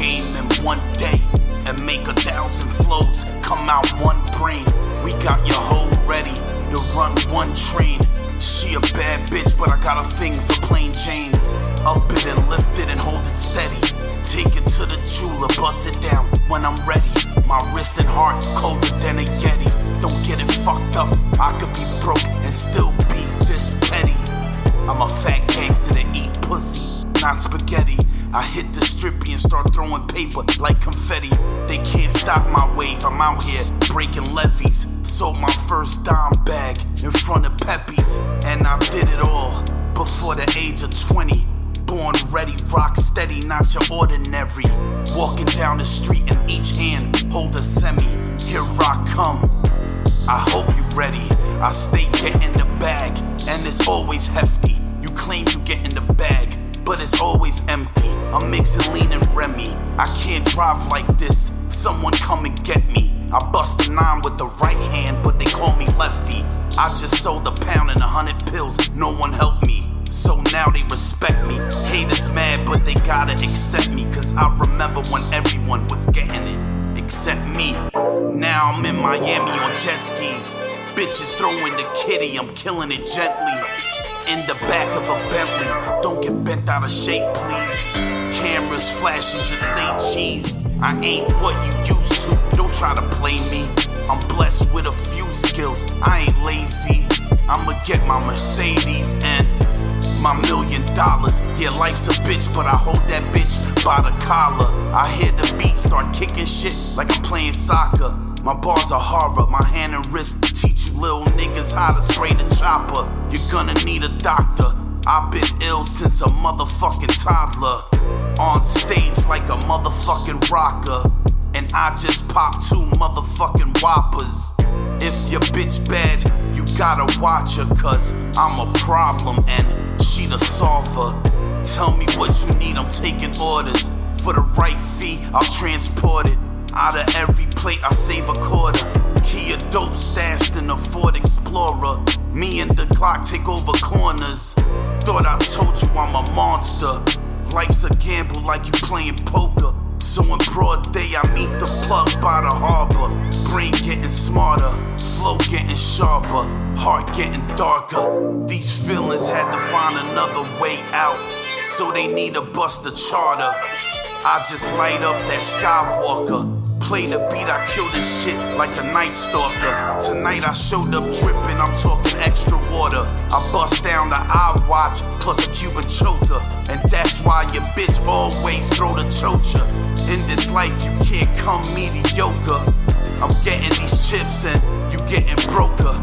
game in one day and make a thousand flows come out one brain. We got your hoe ready to run one train. She a bad bitch, but I got a thing for plain Janes. Up it and lift it and hold it steady. Take it to the jeweler, bust it down when I'm ready. My wrist and heart colder than a Yeti. Don't get it fucked up, I could be broke and still be this petty. I'm a fat gangster that eat pussy, not spaghetti. I hit the strippy and start throwing paper like confetti. They can't stop my wave. I'm out here breaking levees. Sold my first dime bag in front of Pepe's, and I did it all before the age of 20. Born ready, rock steady, not your ordinary. Walking down the street in each hand, hold a semi. Here I come. I hope you ready. I stay getting the bag, and it's always hefty. You claim you get in the bag, but it's always empty. I'm mixing lean and Remy. I can't drive like this. Someone come and get me. I bust a nine with the right hand, but they call me lefty. I just sold a pound and a hundred pills. No one helped me. So now they respect me. Haters mad, but they gotta accept me. Cause I remember when everyone was getting it, except me. Now I'm in Miami on jet skis. Bitches throwing the kitty, I'm killing it gently. In the back of a Bentley, bent out of shape, please. Cameras flashing, just say cheese. I ain't what you used to, don't try to play me. I'm blessed with a few skills, I ain't lazy. I'ma get my Mercedes and my million dollars. Yeah, life's a bitch, but I hold that bitch by the collar. I hear the beat start kicking shit like I'm playing soccer. My bars are horror, my hand and wrist teach you little niggas how to spray the chopper. You're gonna need a doctor. I've been ill since a motherfucking toddler. On stage like a motherfucking rocker. And I just popped two motherfucking whoppers. If your bitch bad, you gotta watch her, cause I'm a problem and she the solver. Tell me what you need, I'm taking orders. For the right fee, I'll transport it. Out of every plate, I save a quarter. Of dope stashed in a Ford Explorer. Me and the Glock take over corners. Thought I told you I'm a monster. Life's a gamble like you playing poker. So in broad day, I meet the plug by the harbor. Brain getting smarter, flow getting sharper, heart getting darker. These feelings had to find another way out, so they need a buster charter. I just light up that Skywalker. Play the beat, I kill this shit like the Night Stalker. Tonight I showed up dripping, I'm talking extra water. I bust down the eye watch plus a Cuban choker. And that's why your bitch always throw the choker. In this life, you can't come mediocre. I'm getting these chips and you getting broker.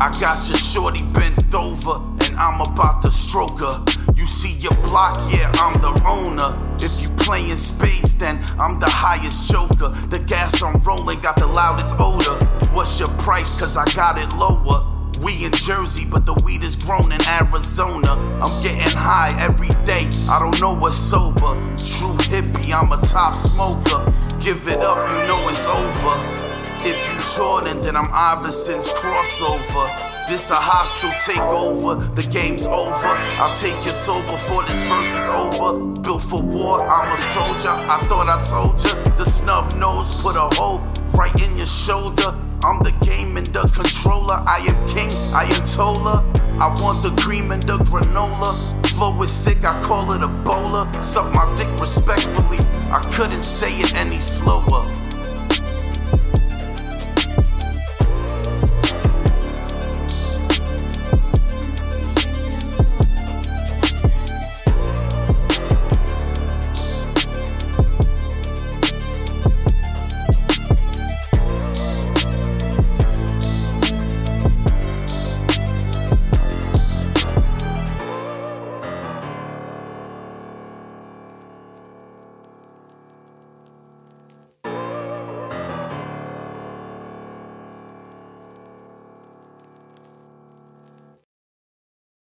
I got your shorty bent over and I'm about to stroke her. You see your block, yeah, I'm the owner. If you playing spades, then I'm the highest joker. The gas I'm rolling got the loudest odor. What's your price? Cause I got it lower. We in Jersey, but the weed is grown in Arizona. I'm getting high every day, I don't know what's sober. True hippie, I'm a top smoker. Give it up, you know it's over. If you Jordan, then I'm Iverson's crossover. This a hostile takeover, the game's over. I'll take your soul before this verse is over. Built for war, I'm a soldier. I thought I told you. The snub nose put a hole right in your shoulder. I'm the game and the controller. I am king, I am Tola. I want the cream and the granola. Flow is sick, I call it Ebola. Suck my dick respectfully. I couldn't say it any slower.